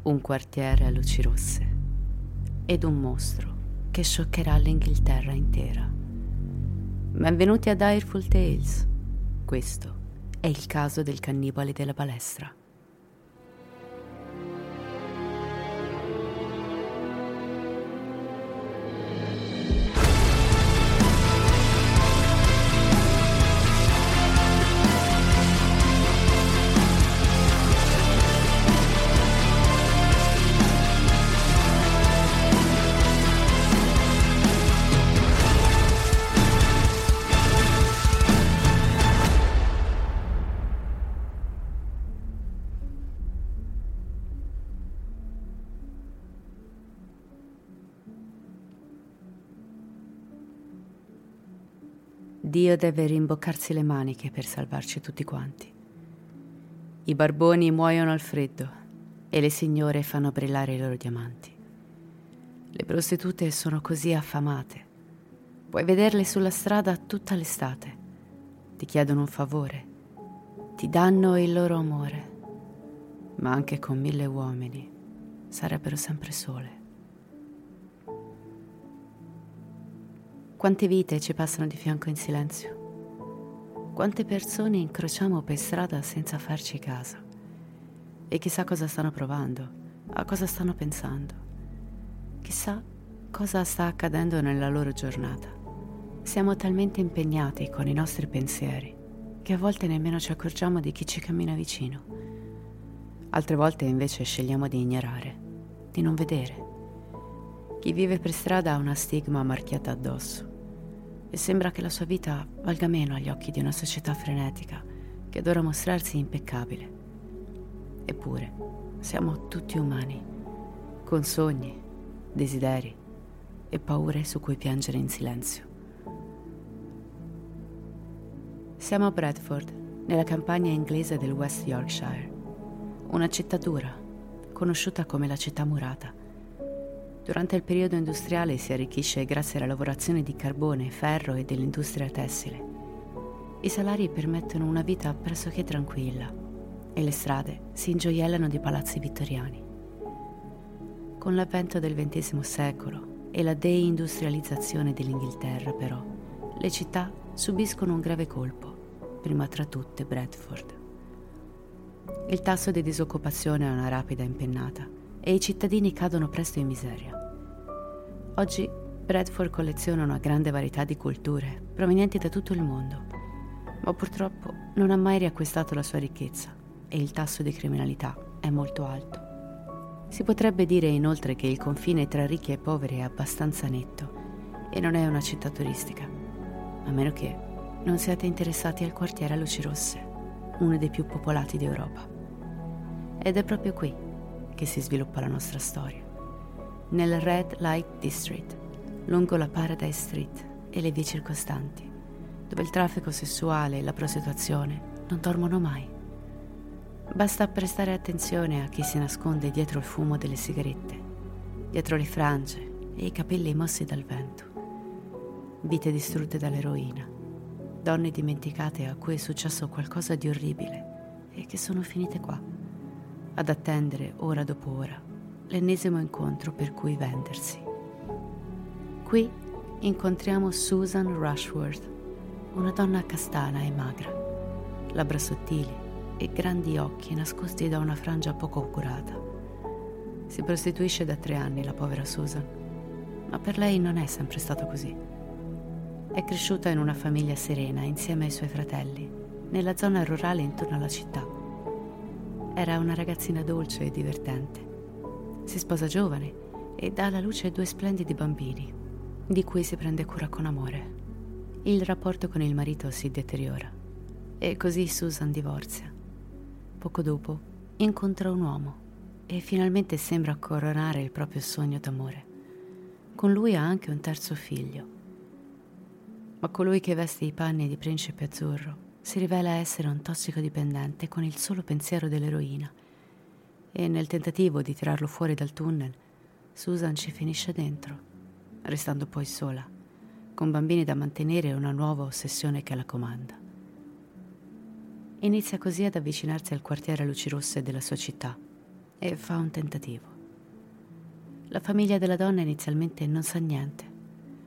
Un quartiere a luci rosse. Ed un mostro che scioccherà l'Inghilterra intera. Benvenuti a Direful Tales. Questo è il caso del cannibale della palestra. Dio deve rimboccarsi le maniche per salvarci tutti quanti. I barboni muoiono al freddo e le signore fanno brillare i loro diamanti. Le prostitute sono così affamate. Puoi vederle sulla strada tutta l'estate. Ti chiedono un favore. Ti danno il loro amore. Ma anche con mille uomini sarebbero sempre sole. Quante vite ci passano di fianco in silenzio? Quante persone incrociamo per strada senza farci caso? E chissà cosa stanno provando, a cosa stanno pensando. Chissà cosa sta accadendo nella loro giornata. Siamo talmente impegnati con i nostri pensieri che a volte nemmeno ci accorgiamo di chi ci cammina vicino. Altre volte invece scegliamo di ignorare, di non vedere. Chi vive per strada ha una stigma marchiata addosso e sembra che la sua vita valga meno agli occhi di una società frenetica che adora mostrarsi impeccabile. Eppure, siamo tutti umani, con sogni, desideri e paure su cui piangere in silenzio. Siamo a Bradford, nella campagna inglese del West Yorkshire, una città dura, conosciuta come la città murata. Durante il periodo industriale si arricchisce grazie alla lavorazione di carbone, ferro e dell'industria tessile. I salari permettono una vita pressoché tranquilla e le strade si ingioiellano di palazzi vittoriani. Con l'avvento del XX secolo e la deindustrializzazione dell'Inghilterra, però, le città subiscono un grave colpo, prima tra tutte Bradford. Il tasso di disoccupazione ha una rapida impennata e i cittadini cadono presto in miseria. Oggi Bradford colleziona una grande varietà di culture provenienti da tutto il mondo, ma purtroppo non ha mai riacquistato la sua ricchezza e il tasso di criminalità è molto alto. Si potrebbe dire inoltre che il confine tra ricchi e poveri è abbastanza netto e non è una città turistica, a meno che non siate interessati al quartiere a luci rosse, uno dei più popolati d'Europa. Ed è proprio qui che si sviluppa la nostra storia, nel Red Light District, lungo la Paradise Street e le vie circostanti, dove il traffico sessuale e la prostituzione non dormono mai. Basta prestare attenzione a chi si nasconde dietro il fumo delle sigarette, dietro le frange e i capelli mossi dal vento. Vite distrutte dall'eroina, donne dimenticate a cui è successo qualcosa di orribile e che sono finite qua, ad attendere ora dopo ora l'ennesimo incontro per cui vendersi. Qui incontriamo Susan Rushworth, una donna castana e magra, labbra sottili e grandi occhi nascosti da una frangia poco curata. Si prostituisce da tre anni la povera Susan, ma per lei non è sempre stato così. È cresciuta in una famiglia serena insieme ai suoi fratelli, nella zona rurale intorno alla città. Era una ragazzina dolce e divertente. Si sposa giovane e dà alla luce due splendidi bambini, di cui si prende cura con amore. Il rapporto con il marito si deteriora e così Susan divorzia. Poco dopo incontra un uomo e finalmente sembra coronare il proprio sogno d'amore. Con lui ha anche un terzo figlio. Ma colui che veste i panni di principe azzurro si rivela essere un tossicodipendente con il solo pensiero dell'eroina e nel tentativo di tirarlo fuori dal tunnel, Susan ci finisce dentro, restando poi sola, con bambini da mantenere e una nuova ossessione che la comanda. Inizia così ad avvicinarsi al quartiere a luci rosse della sua città e fa un tentativo. La famiglia della donna inizialmente non sa niente,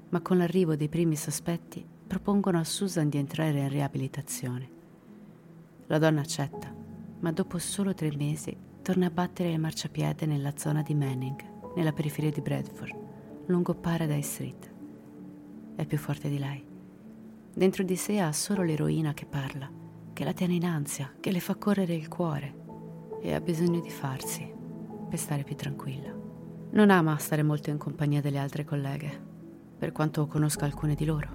ma con l'arrivo dei primi sospetti propongono a Susan di entrare in riabilitazione. La donna accetta, ma dopo solo tre mesi torna a battere il marciapiede nella zona di Manning, nella periferia di Bradford, lungo Paradise Street. È più forte di lei. Dentro di sé ha solo l'eroina che parla che la tiene in ansia, che le fa correre il cuore e ha bisogno di farsi per stare più tranquilla. Non ama stare molto in compagnia delle altre colleghe, per quanto conosca alcune di loro.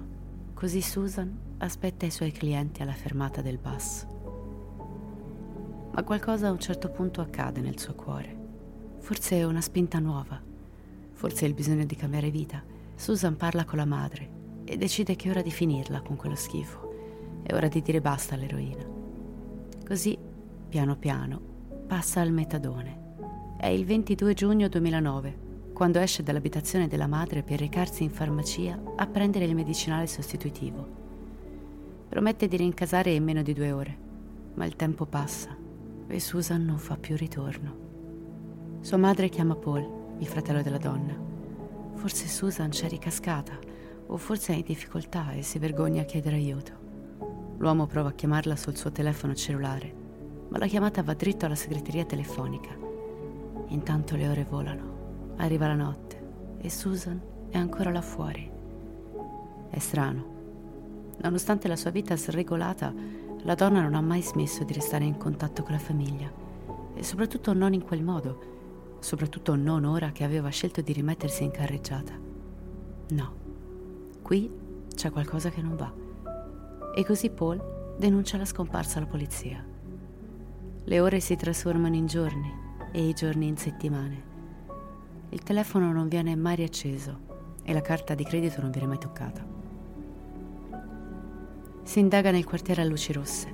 Così Susan aspetta i suoi clienti alla fermata del bus. Ma qualcosa a un certo punto accade nel suo cuore. Forse una spinta nuova, forse il bisogno di cambiare vita. Susan parla con la madre e decide che è ora di finirla con quello schifo. È ora di dire basta all'eroina. Così, piano piano, passa al metadone. È il 22 giugno 2009, quando esce dall'abitazione della madre per recarsi in farmacia a prendere il medicinale sostitutivo. Promette di rincasare in meno di due ore, ma il tempo passa e Susan non fa più ritorno. Sua madre chiama Paul, il fratello della donna. Forse Susan c'è ricascata, o forse è in difficoltà e si vergogna a chiedere aiuto. L'uomo prova a chiamarla sul suo telefono cellulare, ma la chiamata va dritto alla segreteria telefonica. Intanto le ore volano, arriva la notte e Susan è ancora là fuori. È strano. Nonostante la sua vita sregolata, la donna non ha mai smesso di restare in contatto con la famiglia e soprattutto non in quel modo, soprattutto non ora che aveva scelto di rimettersi in carreggiata. No, qui c'è qualcosa che non va e così Paul denuncia la scomparsa alla polizia. Le ore si trasformano in giorni e i giorni in settimane. Il telefono non viene mai riacceso e la carta di credito non viene mai toccata. Si indaga nel quartiere a luci rosse,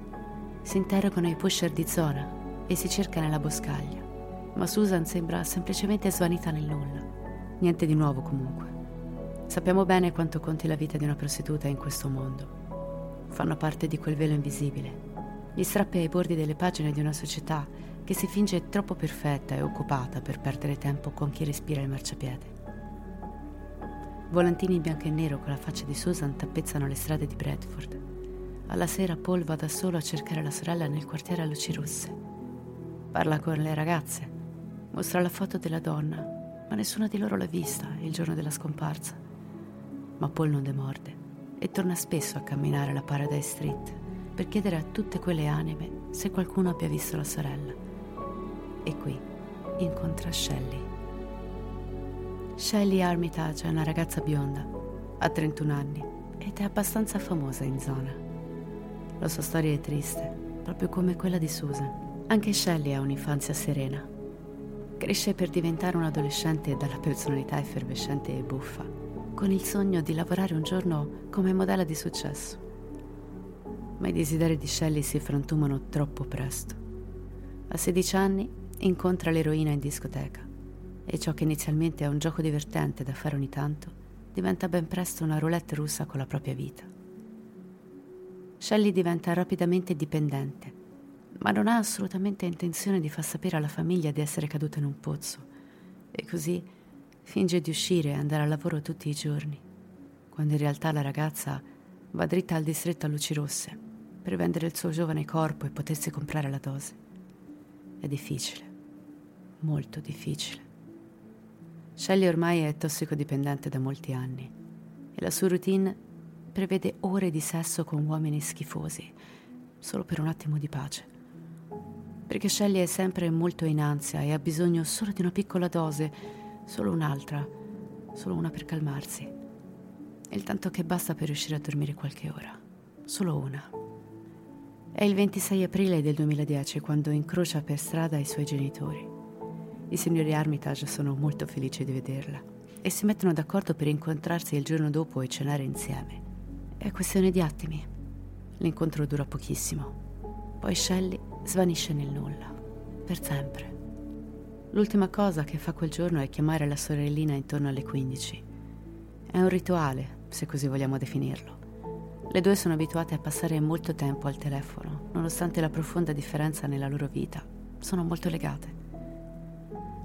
si interrogano i pusher di zona e si cerca nella boscaglia, ma Susan sembra semplicemente svanita nel nulla. Niente di nuovo comunque. Sappiamo bene quanto conti la vita di una prostituta in questo mondo fanno parte di quel velo invisibile. Gli strappi ai bordi delle pagine di una società che si finge troppo perfetta e occupata per perdere tempo con chi respira il marciapiede. Volantini in bianco e nero con la faccia di Susan tappezzano le strade di Bradford. Alla sera Paul va da solo a cercare la sorella nel quartiere a luci rosse. Parla con le ragazze, mostra la foto della donna, ma nessuna di loro l'ha vista il giorno della scomparsa. Ma Paul non demorde e torna spesso a camminare la Paradise Street per chiedere a tutte quelle anime se qualcuno abbia visto la sorella. E qui incontra Shelley. Shelley Armitage è una ragazza bionda, Ha 31 anni ed è abbastanza famosa in zona. La sua storia è triste, proprio come quella di Susan. Anche Shelley ha un'infanzia serena. Cresce per diventare un adolescente dalla personalità effervescente e buffa, con il sogno di lavorare un giorno come modella di successo. Ma i desideri di Shelley si frantumano troppo presto. A 16 anni incontra l'eroina in discoteca e ciò che inizialmente è un gioco divertente da fare ogni tanto diventa ben presto una roulette russa con la propria vita. Shelley diventa rapidamente dipendente, ma non ha assolutamente intenzione di far sapere alla famiglia di essere caduta in un pozzo e così finge di uscire e andare al lavoro tutti i giorni, quando in realtà la ragazza va dritta al distretto a luci rosse per vendere il suo giovane corpo e potersi comprare la dose. È difficile, molto difficile. Shelley ormai è tossicodipendente da molti anni e la sua routine prevede ore di sesso con uomini schifosi, solo per un attimo di pace. Perché Shelley è sempre molto in ansia e ha bisogno solo di una piccola dose, solo un'altra, solo una per calmarsi. E il tanto che basta per riuscire a dormire qualche ora, solo una. È il 26 aprile del 2010 quando incrocia per strada i suoi genitori. I signori Armitage sono molto felici di vederla e si mettono d'accordo per incontrarsi il giorno dopo e cenare insieme. È questione di attimi. L'incontro dura pochissimo. Poi Shelley svanisce nel nulla, per sempre. L'ultima cosa che fa quel giorno è chiamare la sorellina intorno alle 15. È un rituale, se così vogliamo definirlo. Le due sono abituate a passare molto tempo al telefono, nonostante la profonda differenza nella loro vita. Sono molto legate.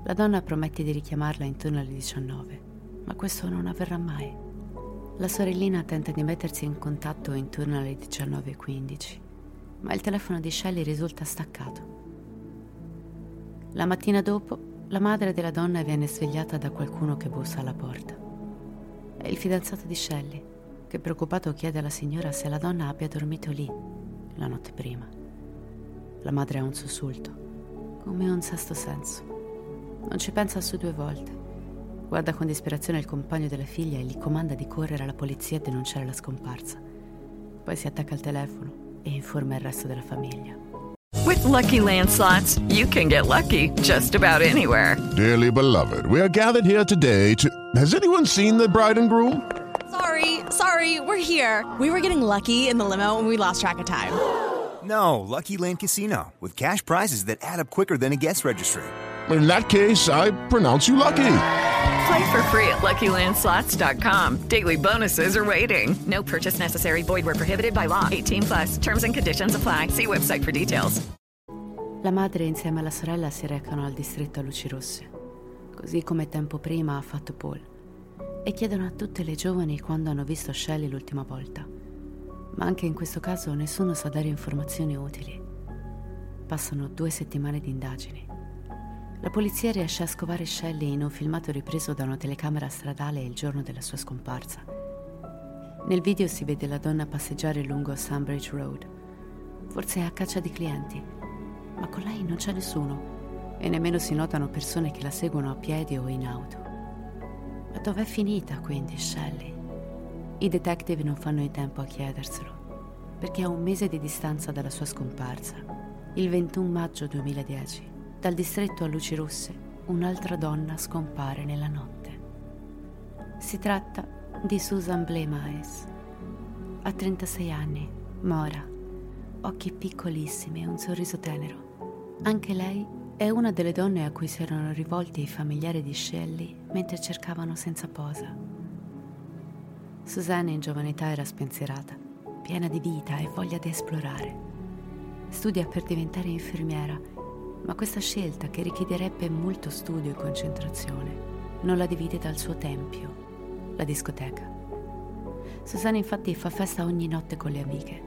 La donna promette di richiamarla intorno alle 19, ma questo non avverrà mai. La sorellina tenta di mettersi in contatto intorno alle 19.15, ma il telefono di Shelley risulta staccato. La mattina dopo, la madre della donna viene svegliata da qualcuno che bussa alla porta. È il fidanzato di Shelley, che preoccupato chiede alla signora se la donna abbia dormito lì la notte prima. La madre ha un sussulto, come un sesto senso. Non ci pensa su due volte. Guarda con disperazione il compagno della figlia e gli comanda di correre alla polizia a denunciare la scomparsa. Poi si attacca al telefono e informa il resto della famiglia. With lucky landslots, you can get lucky just about anywhere. Dearly beloved, we are gathered here today to. Has anyone seen the bride and groom? Sorry, sorry, we're here. We were getting lucky in the limo and we lost track of time. No, Lucky Land Casino, with cash prizes that add up quicker than a guest registry in that case, I pronounce you lucky. Play for free at LuckyLandSlots.com. Daily bonuses are waiting. No purchase necessary. Void were prohibited by law. 18 plus. Terms and conditions apply. See website for details. La madre insieme alla sorella si recano al distretto a luci rosse, così come tempo prima ha fatto Paul, e chiedono a tutte le giovani quando hanno visto Shelley l'ultima volta. Ma anche in questo caso nessuno sa dare informazioni utili. Passano due settimane di indagini. La polizia riesce a scovare Shelley in un filmato ripreso da una telecamera stradale il giorno della sua scomparsa. Nel video si vede la donna passeggiare lungo Sunbridge Road. Forse è a caccia di clienti, ma con lei non c'è nessuno e nemmeno si notano persone che la seguono a piedi o in auto. Ma dov'è finita quindi Shelley? I detective non fanno in tempo a chiederselo, perché a un mese di distanza dalla sua scomparsa, il 21 maggio 2010, dal distretto a luci rosse, un'altra donna scompare nella notte. Si tratta di Susan Blemaes. Ha 36 anni, mora, occhi piccolissimi e un sorriso tenero. Anche lei è una delle donne a cui si erano rivolti i familiari di Shelley mentre cercavano senza posa. Susanne in giovanità era spensierata, piena di vita e voglia di esplorare. Studia per diventare infermiera ma questa scelta, che richiederebbe molto studio e concentrazione, non la divide dal suo tempio, la discoteca. Susanna infatti fa festa ogni notte con le amiche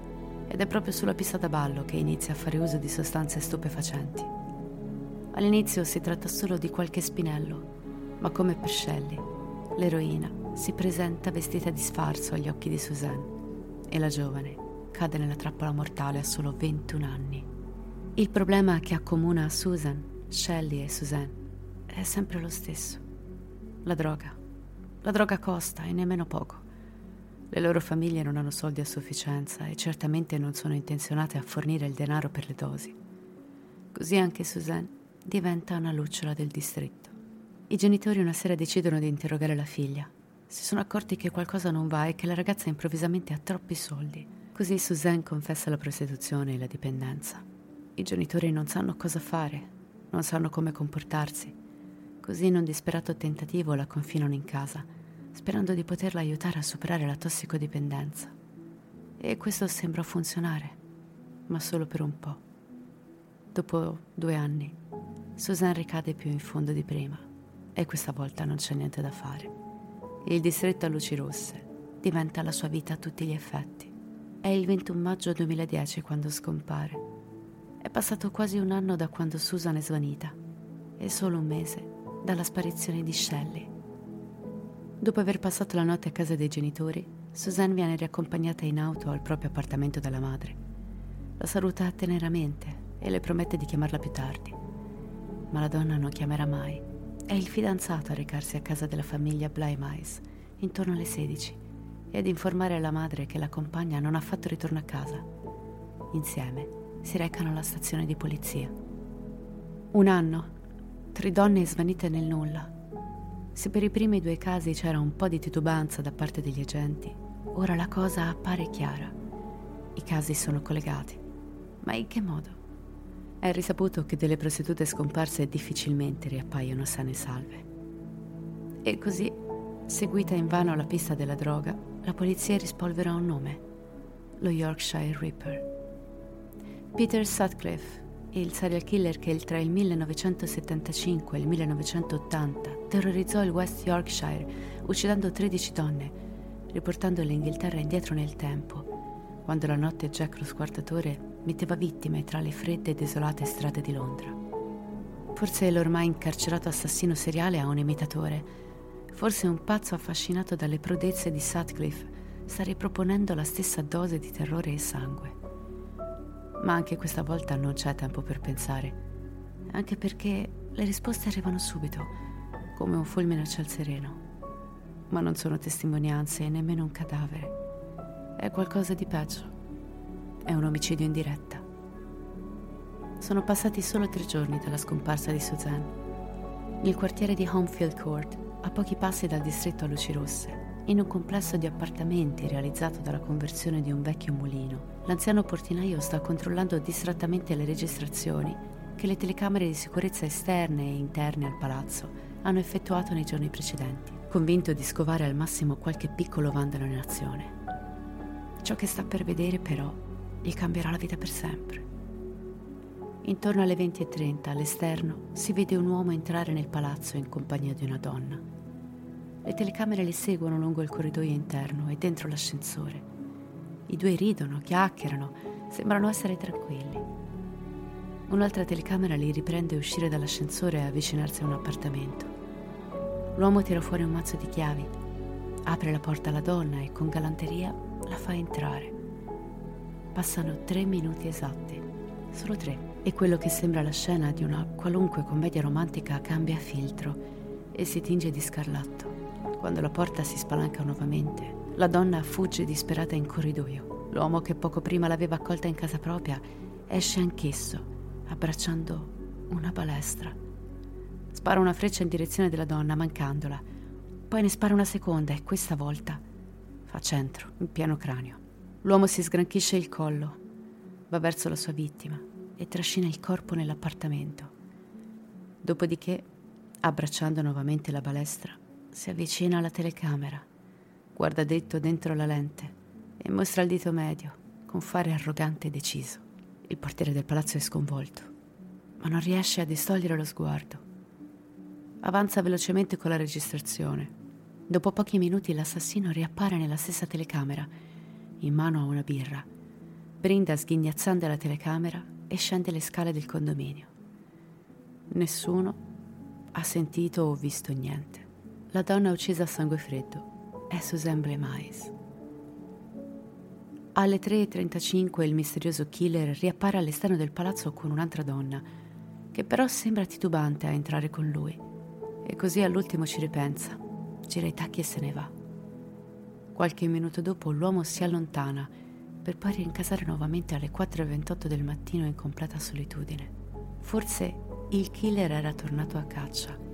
ed è proprio sulla pista da ballo che inizia a fare uso di sostanze stupefacenti. All'inizio si tratta solo di qualche spinello, ma come per Shelley, l'eroina si presenta vestita di sfarzo agli occhi di Suzanne e la giovane cade nella trappola mortale a solo 21 anni. Il problema che accomuna Susan, Shelley e Suzanne è sempre lo stesso. La droga. La droga costa e nemmeno poco. Le loro famiglie non hanno soldi a sufficienza e certamente non sono intenzionate a fornire il denaro per le dosi. Così anche Suzanne diventa una lucciola del distretto. I genitori una sera decidono di interrogare la figlia. Si sono accorti che qualcosa non va e che la ragazza improvvisamente ha troppi soldi. Così Suzanne confessa la prostituzione e la dipendenza. I genitori non sanno cosa fare, non sanno come comportarsi. Così in un disperato tentativo la confinano in casa, sperando di poterla aiutare a superare la tossicodipendenza. E questo sembra funzionare, ma solo per un po'. Dopo due anni, Suzanne ricade più in fondo di prima e questa volta non c'è niente da fare. Il distretto a luci rosse diventa la sua vita a tutti gli effetti. È il 21 maggio 2010 quando scompare. È passato quasi un anno da quando Susan è svanita e solo un mese dalla sparizione di Shelley. Dopo aver passato la notte a casa dei genitori, Suzanne viene riaccompagnata in auto al proprio appartamento dalla madre. La saluta teneramente e le promette di chiamarla più tardi. Ma la donna non chiamerà mai. È il fidanzato a recarsi a casa della famiglia Blymice intorno alle 16 e ad informare alla madre che la compagna non ha fatto ritorno a casa. Insieme si recano alla stazione di polizia. Un anno, tre donne svanite nel nulla. Se per i primi due casi c'era un po' di titubanza da parte degli agenti, ora la cosa appare chiara. I casi sono collegati. Ma in che modo? È risaputo che delle prostitute scomparse difficilmente riappaiono sane e salve. E così, seguita invano la pista della droga, la polizia rispolvera un nome, lo Yorkshire Ripper. Peter Sutcliffe, il serial killer che tra il 1975 e il 1980 terrorizzò il West Yorkshire uccidendo 13 donne, riportando l'Inghilterra indietro nel tempo, quando la notte Jack lo squartatore metteva vittime tra le fredde e desolate strade di Londra. Forse l'ormai incarcerato assassino seriale ha un imitatore. Forse un pazzo affascinato dalle prodezze di Sutcliffe sta riproponendo la stessa dose di terrore e sangue. Ma anche questa volta non c'è tempo per pensare, anche perché le risposte arrivano subito, come un fulmine a ciel sereno. Ma non sono testimonianze e nemmeno un cadavere. È qualcosa di peggio. È un omicidio in diretta. Sono passati solo tre giorni dalla scomparsa di Suzanne. Nel quartiere di Homefield Court, a pochi passi dal distretto a luci rosse, in un complesso di appartamenti realizzato dalla conversione di un vecchio mulino, l'anziano portinaio sta controllando distrattamente le registrazioni che le telecamere di sicurezza esterne e interne al palazzo hanno effettuato nei giorni precedenti, convinto di scovare al massimo qualche piccolo vandalo in azione. Ciò che sta per vedere però gli cambierà la vita per sempre. Intorno alle 20.30 all'esterno si vede un uomo entrare nel palazzo in compagnia di una donna. Le telecamere li seguono lungo il corridoio interno e dentro l'ascensore. I due ridono, chiacchierano, sembrano essere tranquilli. Un'altra telecamera li riprende uscire dall'ascensore e avvicinarsi a un appartamento. L'uomo tira fuori un mazzo di chiavi, apre la porta alla donna e con galanteria la fa entrare. Passano tre minuti esatti, solo tre, e quello che sembra la scena di una qualunque commedia romantica cambia filtro e si tinge di scarlatto. Quando la porta si spalanca nuovamente, la donna fugge disperata in corridoio. L'uomo che poco prima l'aveva accolta in casa propria esce anch'esso, abbracciando una balestra. Spara una freccia in direzione della donna, mancandola. Poi ne spara una seconda e questa volta fa centro, in pieno cranio. L'uomo si sgranchisce il collo, va verso la sua vittima e trascina il corpo nell'appartamento. Dopodiché, abbracciando nuovamente la balestra, si avvicina alla telecamera, guarda dritto dentro la lente e mostra il dito medio con fare arrogante e deciso. Il portiere del palazzo è sconvolto, ma non riesce a distogliere lo sguardo. Avanza velocemente con la registrazione. Dopo pochi minuti l'assassino riappare nella stessa telecamera in mano a una birra, brinda sghignazzando la telecamera e scende le scale del condominio. Nessuno ha sentito o visto niente. La donna uccisa a sangue freddo è Suzanne Blemais. Alle 3.35 il misterioso killer riappare all'esterno del palazzo con un'altra donna, che però sembra titubante a entrare con lui. E così all'ultimo ci ripensa, gira i tacchi e se ne va. Qualche minuto dopo l'uomo si allontana per poi rincasare nuovamente alle 4.28 del mattino in completa solitudine. Forse il killer era tornato a caccia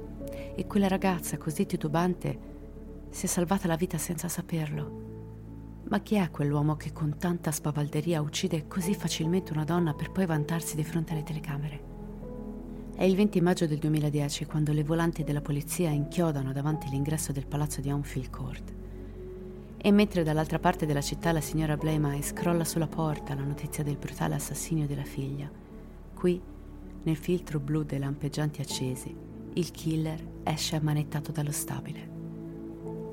e quella ragazza così titubante si è salvata la vita senza saperlo. Ma chi è quell'uomo che con tanta spavalderia uccide così facilmente una donna per poi vantarsi di fronte alle telecamere? È il 20 maggio del 2010 quando le volanti della polizia inchiodano davanti all'ingresso del palazzo di Onfield Court. E mentre dall'altra parte della città la signora Blamey scrolla sulla porta la notizia del brutale assassinio della figlia, qui, nel filtro blu dei lampeggianti accesi, il killer esce ammanettato dallo stabile.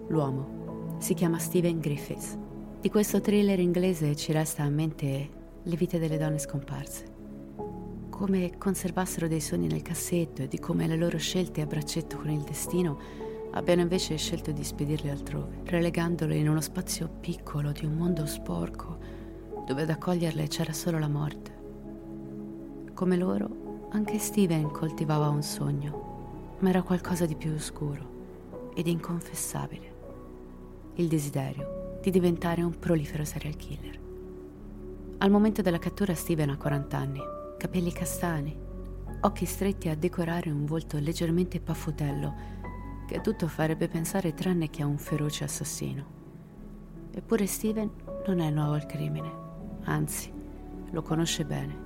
L'uomo si chiama Steven Griffiths. Di questo thriller inglese ci resta a mente le vite delle donne scomparse. Come conservassero dei sogni nel cassetto e di come le loro scelte a braccetto con il destino abbiano invece scelto di spedirle altrove, relegandole in uno spazio piccolo di un mondo sporco dove ad accoglierle c'era solo la morte. Come loro, anche Steven coltivava un sogno, ma era qualcosa di più oscuro ed inconfessabile. Il desiderio di diventare un prolifero serial killer. Al momento della cattura Steven ha 40 anni, capelli castani, occhi stretti a decorare un volto leggermente paffutello che tutto farebbe pensare tranne che a un feroce assassino. Eppure Steven non è nuovo al crimine, anzi, lo conosce bene.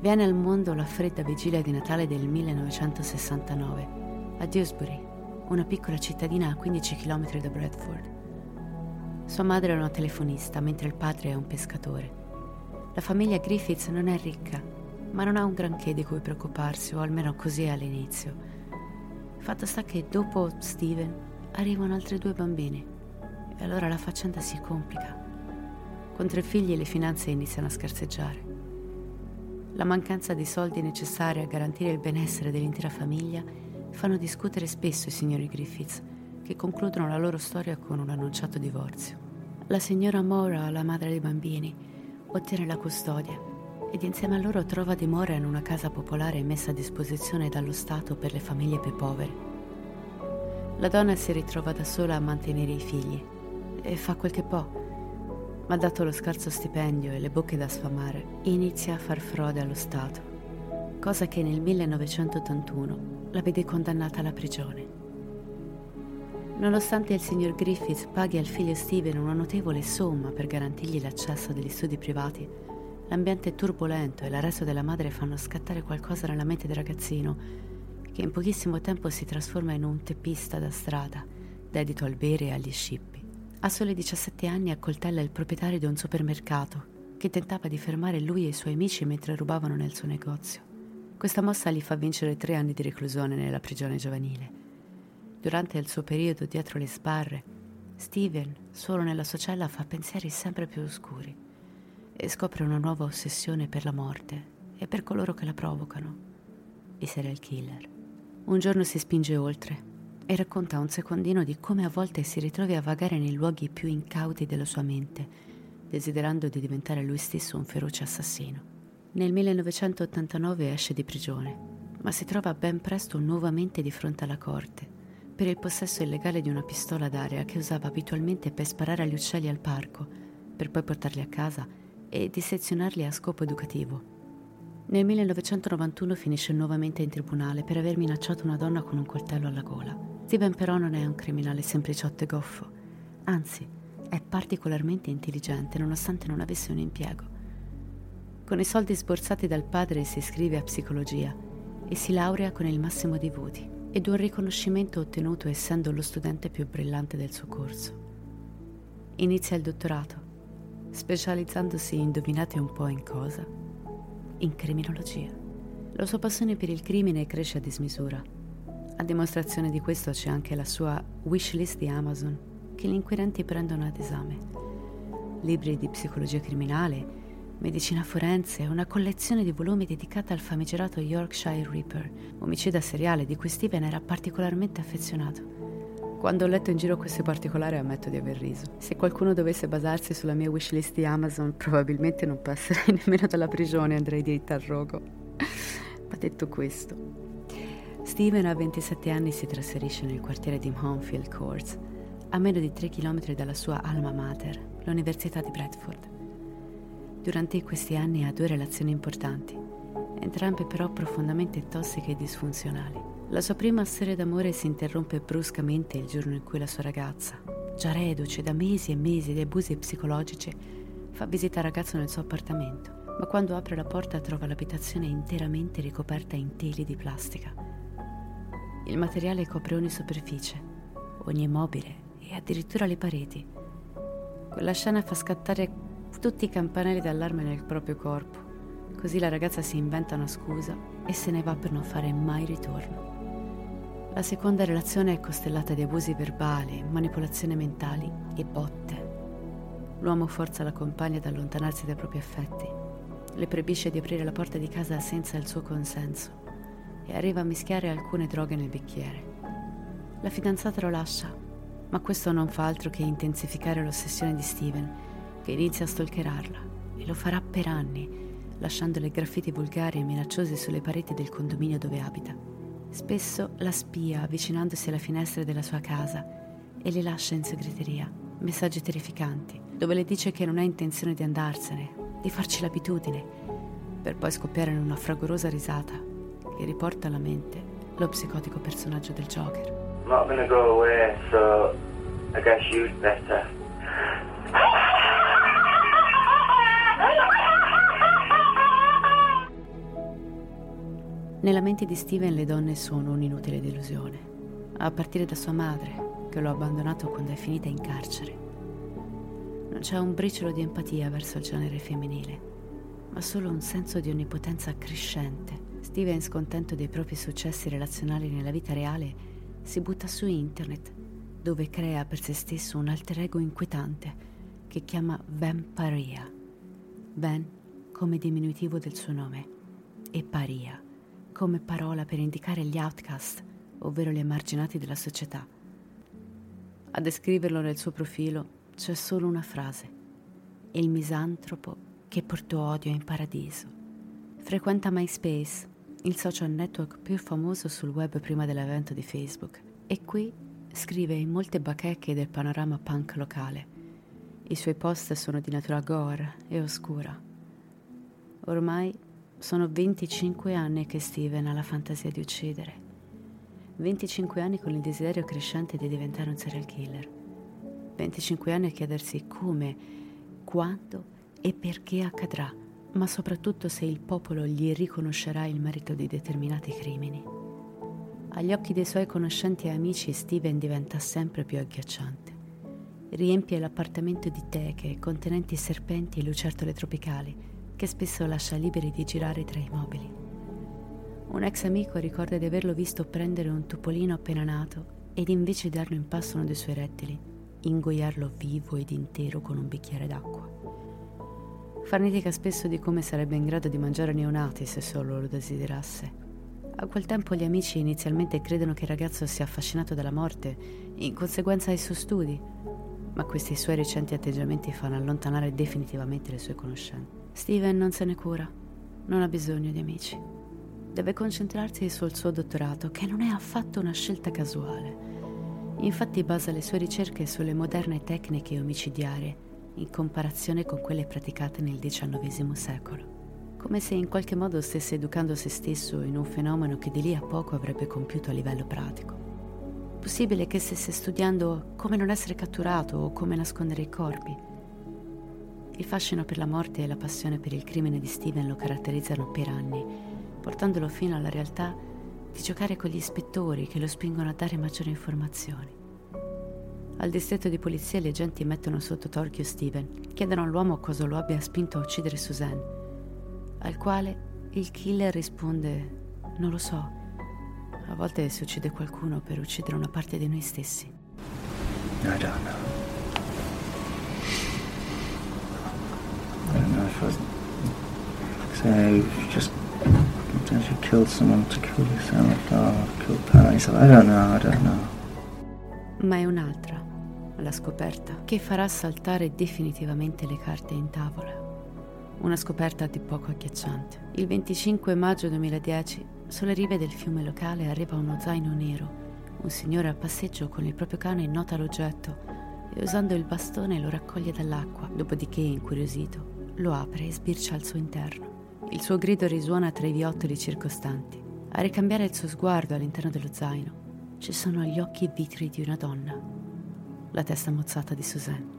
Viene al mondo la fredda vigilia di Natale del 1969 a Dewsbury, una piccola cittadina a 15 km da Bradford. Sua madre è una telefonista, mentre il padre è un pescatore. La famiglia Griffiths non è ricca, ma non ha un granché di cui preoccuparsi, o almeno così è all'inizio. Fatto sta che dopo Steven arrivano altri due bambini e allora la faccenda si complica. Con tre figli le finanze iniziano a scarseggiare. La mancanza di soldi necessari a garantire il benessere dell'intera famiglia fanno discutere spesso i signori Griffiths, che concludono la loro storia con un annunciato divorzio. La signora Mora, la madre dei bambini, ottiene la custodia ed insieme a loro trova dimora in una casa popolare messa a disposizione dallo Stato per le famiglie più povere. La donna si ritrova da sola a mantenere i figli e fa quel che può, ma dato lo scarso stipendio e le bocche da sfamare, inizia a far frode allo Stato, cosa che nel 1981 la vede condannata alla prigione. Nonostante il signor Griffith paghi al figlio Steven una notevole somma per garantirgli l'accesso agli studi privati, L'ambiente turbolento e l'arresto della madre fanno scattare qualcosa nella mente del ragazzino, che in pochissimo tempo si trasforma in un teppista da strada, dedito al bere e agli scippi. A soli 17 anni accoltella il proprietario di un supermercato, che tentava di fermare lui e i suoi amici mentre rubavano nel suo negozio. Questa mossa gli fa vincere tre anni di reclusione nella prigione giovanile. Durante il suo periodo dietro le sbarre, Steven, solo nella sua cella, fa pensieri sempre più oscuri e scopre una nuova ossessione per la morte e per coloro che la provocano, i serial killer. Un giorno si spinge oltre e racconta un secondino di come a volte si ritrovi a vagare nei luoghi più incauti della sua mente, desiderando di diventare lui stesso un feroce assassino. Nel 1989 esce di prigione, ma si trova ben presto nuovamente di fronte alla corte per il possesso illegale di una pistola d'aria che usava abitualmente per sparare agli uccelli al parco, per poi portarli a casa e dissezionarli a scopo educativo. Nel 1991 finisce nuovamente in tribunale per aver minacciato una donna con un coltello alla gola. Steven però non è un criminale sempliciotto e goffo, anzi è particolarmente intelligente nonostante non avesse un impiego. Con i soldi sborsati dal padre si iscrive a psicologia e si laurea con il massimo dei voti ed un riconoscimento ottenuto essendo lo studente più brillante del suo corso. Inizia il dottorato specializzandosi, indovinate un po' in cosa? In criminologia. La sua passione per il crimine cresce a dismisura. A dimostrazione di questo c'è anche la sua wishlist di Amazon, che gli inquirenti prendono ad esame. Libri di psicologia criminale, medicina forense e una collezione di volumi dedicata al famigerato Yorkshire Reaper, omicida seriale di cui Steven era particolarmente affezionato. Quando ho letto in giro questo particolare ammetto di aver riso. Se qualcuno dovesse basarsi sulla mia wishlist di Amazon, probabilmente non passerei nemmeno dalla prigione, andrei diritta al rogo. Ma detto questo, Steven a 27 anni si trasferisce nel quartiere di Monfield Courts, a meno di tre chilometri dalla sua alma mater, l'Università di Bradford. Durante questi anni ha due relazioni importanti, entrambe però profondamente tossiche e disfunzionali. La sua prima storia d'amore si interrompe bruscamente il giorno in cui la sua ragazza, già reduce da mesi e mesi di abusi psicologici, fa visita al ragazzo nel suo appartamento, ma quando apre la porta trova l'abitazione interamente ricoperta in teli di plastica. Il materiale copre ogni superficie, ogni mobile e addirittura le pareti. Quella scena fa scattare tutti i campanelli d'allarme nel proprio corpo. Così la ragazza si inventa una scusa e se ne va per non fare mai ritorno. La seconda relazione è costellata di abusi verbali, manipolazioni mentali e botte. L'uomo forza la compagna ad allontanarsi dai propri affetti, le proibisce di aprire la porta di casa senza il suo consenso e arriva a mischiare alcune droghe nel bicchiere. La fidanzata lo lascia, ma questo non fa altro che intensificare l'ossessione di Steven che inizia a stalkerarla e lo farà per anni, lasciandole graffiti volgari e minacciosi sulle pareti del condominio dove abita. Spesso la spia avvicinandosi alla finestra della sua casa e le lascia in segreteria messaggi terrificanti, dove le dice che non ha intenzione di andarsene, di farci l'abitudine, per poi scoppiare in una fragorosa risata che riporta alla mente lo psicotico personaggio del Joker. I'm not gonna go away, so I guess you'd better. Nella mente di Steven le donne sono un'inutile delusione, a partire da sua madre, che lo ha abbandonato quando è finita in carcere. Non c'è un briciolo di empatia verso il genere femminile, ma solo un senso di onnipotenza crescente. Steven, scontento dei propri successi relazionali nella vita reale, si butta su internet, dove crea per se stesso un alter ego inquietante che chiama Vamparia. Van come diminutivo del suo nome e Paria come parola per indicare gli outcast, ovvero gli emarginati della società. A descriverlo nel suo profilo c'è solo una frase. Il misantropo che portò odio in paradiso. Frequenta MySpace, il social network più famoso sul web prima dell'evento di Facebook, e qui scrive in molte bacheche del panorama punk locale. I suoi post sono di natura gore e oscura. Ormai sono 25 anni che Steven ha la fantasia di uccidere. 25 anni con il desiderio crescente di diventare un serial killer. 25 anni a chiedersi come, quando e perché accadrà, ma soprattutto se il popolo gli riconoscerà il merito di determinati crimini. Agli occhi dei suoi conoscenti e amici Steven diventa sempre più agghiacciante. Riempie l'appartamento di teche contenenti serpenti e lucertole tropicali che spesso lascia liberi di girare tra i mobili. Un ex amico ricorda di averlo visto prendere un topolino appena nato ed invece darlo in pasto uno dei suoi rettili, ingoiarlo vivo ed intero con un bicchiere d'acqua. Farnetica spesso di come sarebbe in grado di mangiare neonati se solo lo desiderasse. A quel tempo gli amici inizialmente credono che il ragazzo sia affascinato dalla morte in conseguenza dei suoi studi, ma questi suoi recenti atteggiamenti fanno allontanare definitivamente le sue conoscenze. Steven non se ne cura, non ha bisogno di amici. Deve concentrarsi sul suo dottorato, che non è affatto una scelta casuale. Infatti basa le sue ricerche sulle moderne tecniche omicidiarie, in comparazione con quelle praticate nel XIX secolo. Come se in qualche modo stesse educando se stesso in un fenomeno che di lì a poco avrebbe compiuto a livello pratico. Possibile che stesse studiando come non essere catturato o come nascondere i corpi, il fascino per la morte e la passione per il crimine di Steven lo caratterizzano per anni, portandolo fino alla realtà di giocare con gli ispettori che lo spingono a dare maggiori informazioni. Al distretto di polizia gli agenti mettono sotto torchio Steven, chiedono all'uomo cosa lo abbia spinto a uccidere Suzanne, al quale il killer risponde non lo so. A volte si uccide qualcuno per uccidere una parte di noi stessi. I don't know. I don't know if I say just you killed someone to kill yourself or killed parents. I don't know, I don't know. Ma è un'altra, la scoperta, che farà saltare definitivamente le carte in tavola. Una scoperta di poco agghiacciante. Il 25 maggio 2010, sulle rive del fiume locale arriva uno zaino nero Un signore a passeggio con il proprio cane nota l'oggetto e usando il bastone lo raccoglie dall'acqua, dopodiché, incuriosito, lo apre e sbircia al suo interno. Il suo grido risuona tra i viottoli circostanti. A ricambiare il suo sguardo all'interno dello zaino ci sono gli occhi vitri di una donna, la testa mozzata di Suzanne.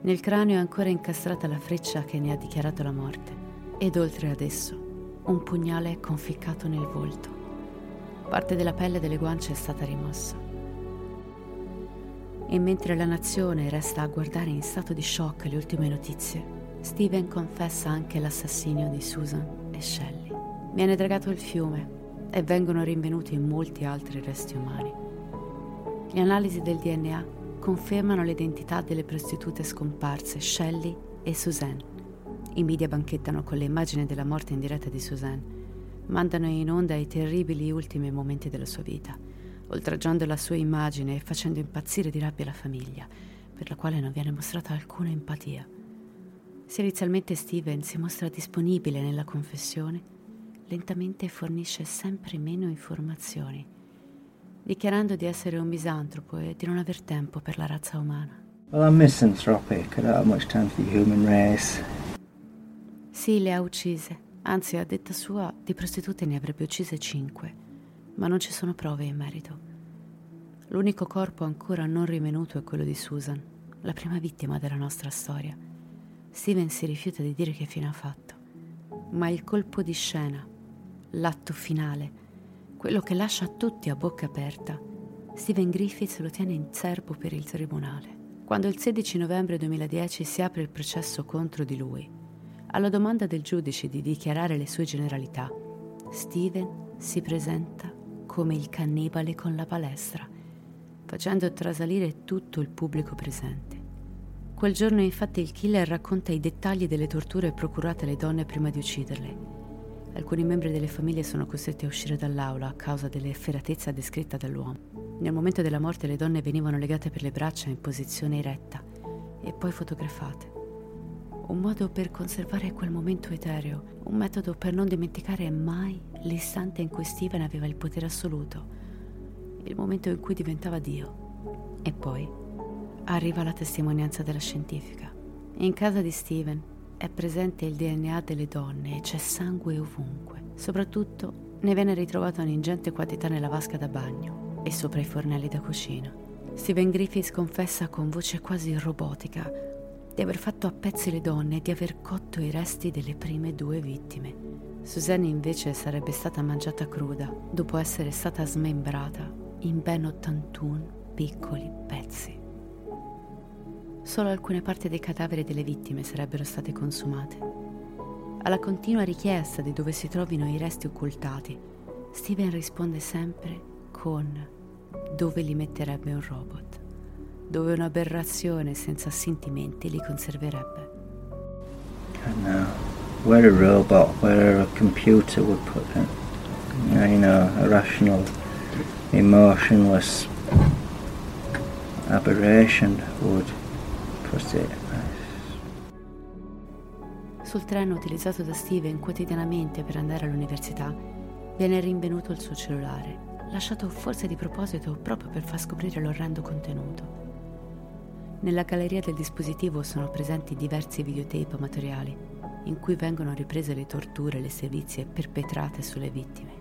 Nel cranio è ancora incastrata la freccia che ne ha dichiarato la morte ed oltre ad esso un pugnale conficcato nel volto. Parte della pelle delle guance è stata rimossa. E mentre la nazione resta a guardare in stato di shock le ultime notizie, Steven confessa anche l'assassinio di Susan e Shelley. Viene dragato il fiume e vengono rinvenuti molti altri resti umani. Le analisi del DNA confermano l'identità delle prostitute scomparse Shelley e Suzanne. I media banchettano con le immagini della morte in diretta di Suzanne, mandano in onda i terribili ultimi momenti della sua vita, oltraggiando la sua immagine e facendo impazzire di rabbia la famiglia, per la quale non viene mostrata alcuna empatia. Se inizialmente Steven si mostra disponibile nella confessione, lentamente fornisce sempre meno informazioni, dichiarando di essere un misantropo e di non aver tempo per la razza umana. Well, I'm misanthropic. I don't have much time for the human race. Sì, le ha uccise. Anzi, a detta sua, di prostitute ne avrebbe uccise cinque, ma non ci sono prove in merito. L'unico corpo ancora non rivenuto è quello di Susan, la prima vittima della nostra storia. Steven si rifiuta di dire che fine ha fatto, ma il colpo di scena l'atto finale, quello che lascia tutti a bocca aperta, Stephen Griffiths lo tiene in serbo per il tribunale. Quando il 16 novembre 2010 si apre il processo contro di lui, alla domanda del giudice di dichiarare le sue generalità, Steven si presenta come il cannibale con la palestra, facendo trasalire tutto il pubblico presente. Quel giorno infatti il killer racconta i dettagli delle torture procurate alle donne prima di ucciderle Alcuni membri delle famiglie sono costretti a uscire dall'aula a causa dell'efferatezza descritta dall'uomo. Nel momento della morte le donne venivano legate per le braccia in posizione eretta e poi fotografate. Un modo per conservare quel momento etereo, un metodo per non dimenticare mai l'istante in cui Steven aveva il potere assoluto, il momento in cui diventava Dio. E poi arriva la testimonianza della scientifica. In casa di Steven è presente il DNA delle donne e c'è sangue ovunque. Soprattutto ne viene ritrovata un'ingente quantità nella vasca da bagno e sopra i fornelli da cucina. Steven Griffiths confessa con voce quasi robotica di aver fatto a pezzi le donne e di aver cotto i resti delle prime due vittime. Susanne invece sarebbe stata mangiata cruda dopo essere stata smembrata in ben 81 piccoli pezzi. Solo alcune parti dei cadaveri delle vittime sarebbero state consumate. Alla continua richiesta di dove si trovino i resti occultati, Steven risponde sempre con dove li metterebbe un robot, dove un'aberrazione senza sentimenti li conserverebbe. I know. Where a robot, where a computer would put it. You know, a rational, emotionless aberration would forse... Sul treno utilizzato da Steven quotidianamente per andare all'università, viene rinvenuto il suo cellulare, lasciato forse di proposito proprio per far scoprire l'orrendo contenuto. Nella galleria del dispositivo sono presenti diversi videotape amatoriali in cui vengono riprese le torture e le sevizie perpetrate sulle vittime.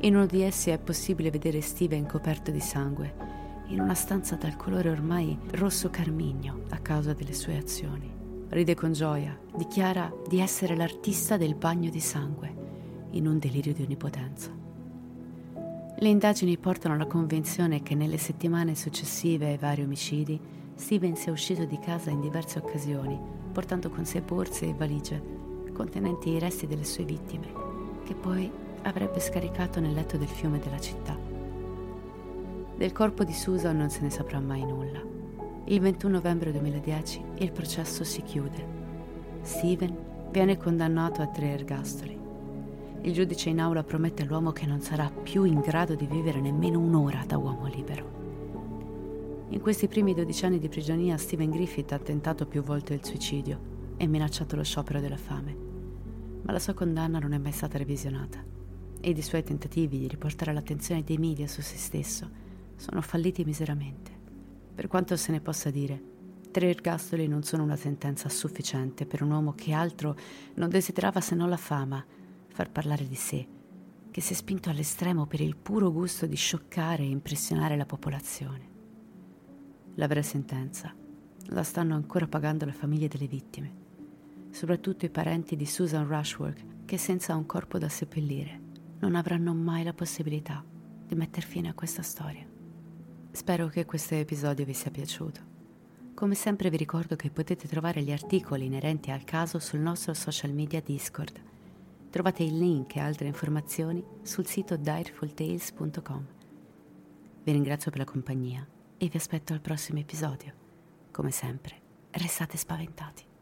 In uno di essi è possibile vedere Steven coperto di sangue in una stanza dal colore ormai rosso carmigno a causa delle sue azioni. Ride con gioia, dichiara di essere l'artista del bagno di sangue, in un delirio di onnipotenza. Le indagini portano alla convinzione che nelle settimane successive ai vari omicidi Steven sia uscito di casa in diverse occasioni, portando con sé borse e valigie contenenti i resti delle sue vittime, che poi avrebbe scaricato nel letto del fiume della città. Del corpo di Susan non se ne saprà mai nulla. Il 21 novembre 2010 il processo si chiude. Steven viene condannato a tre ergastoli. Il giudice in aula promette all'uomo che non sarà più in grado di vivere nemmeno un'ora da uomo libero. In questi primi 12 anni di prigionia Steven Griffith ha tentato più volte il suicidio e minacciato lo sciopero della fame, ma la sua condanna non è mai stata revisionata ed i suoi tentativi di riportare l'attenzione dei media su se stesso sono falliti miseramente. Per quanto se ne possa dire, tre ergastoli non sono una sentenza sufficiente per un uomo che altro non desiderava se non la fama, far parlare di sé, che si è spinto all'estremo per il puro gusto di scioccare e impressionare la popolazione. La vera sentenza la stanno ancora pagando le famiglie delle vittime, soprattutto i parenti di Susan Rushworth che senza un corpo da seppellire non avranno mai la possibilità di mettere fine a questa storia. Spero che questo episodio vi sia piaciuto. Come sempre vi ricordo che potete trovare gli articoli inerenti al caso sul nostro social media Discord. Trovate il link e altre informazioni sul sito direfultales.com. Vi ringrazio per la compagnia e vi aspetto al prossimo episodio. Come sempre, restate spaventati.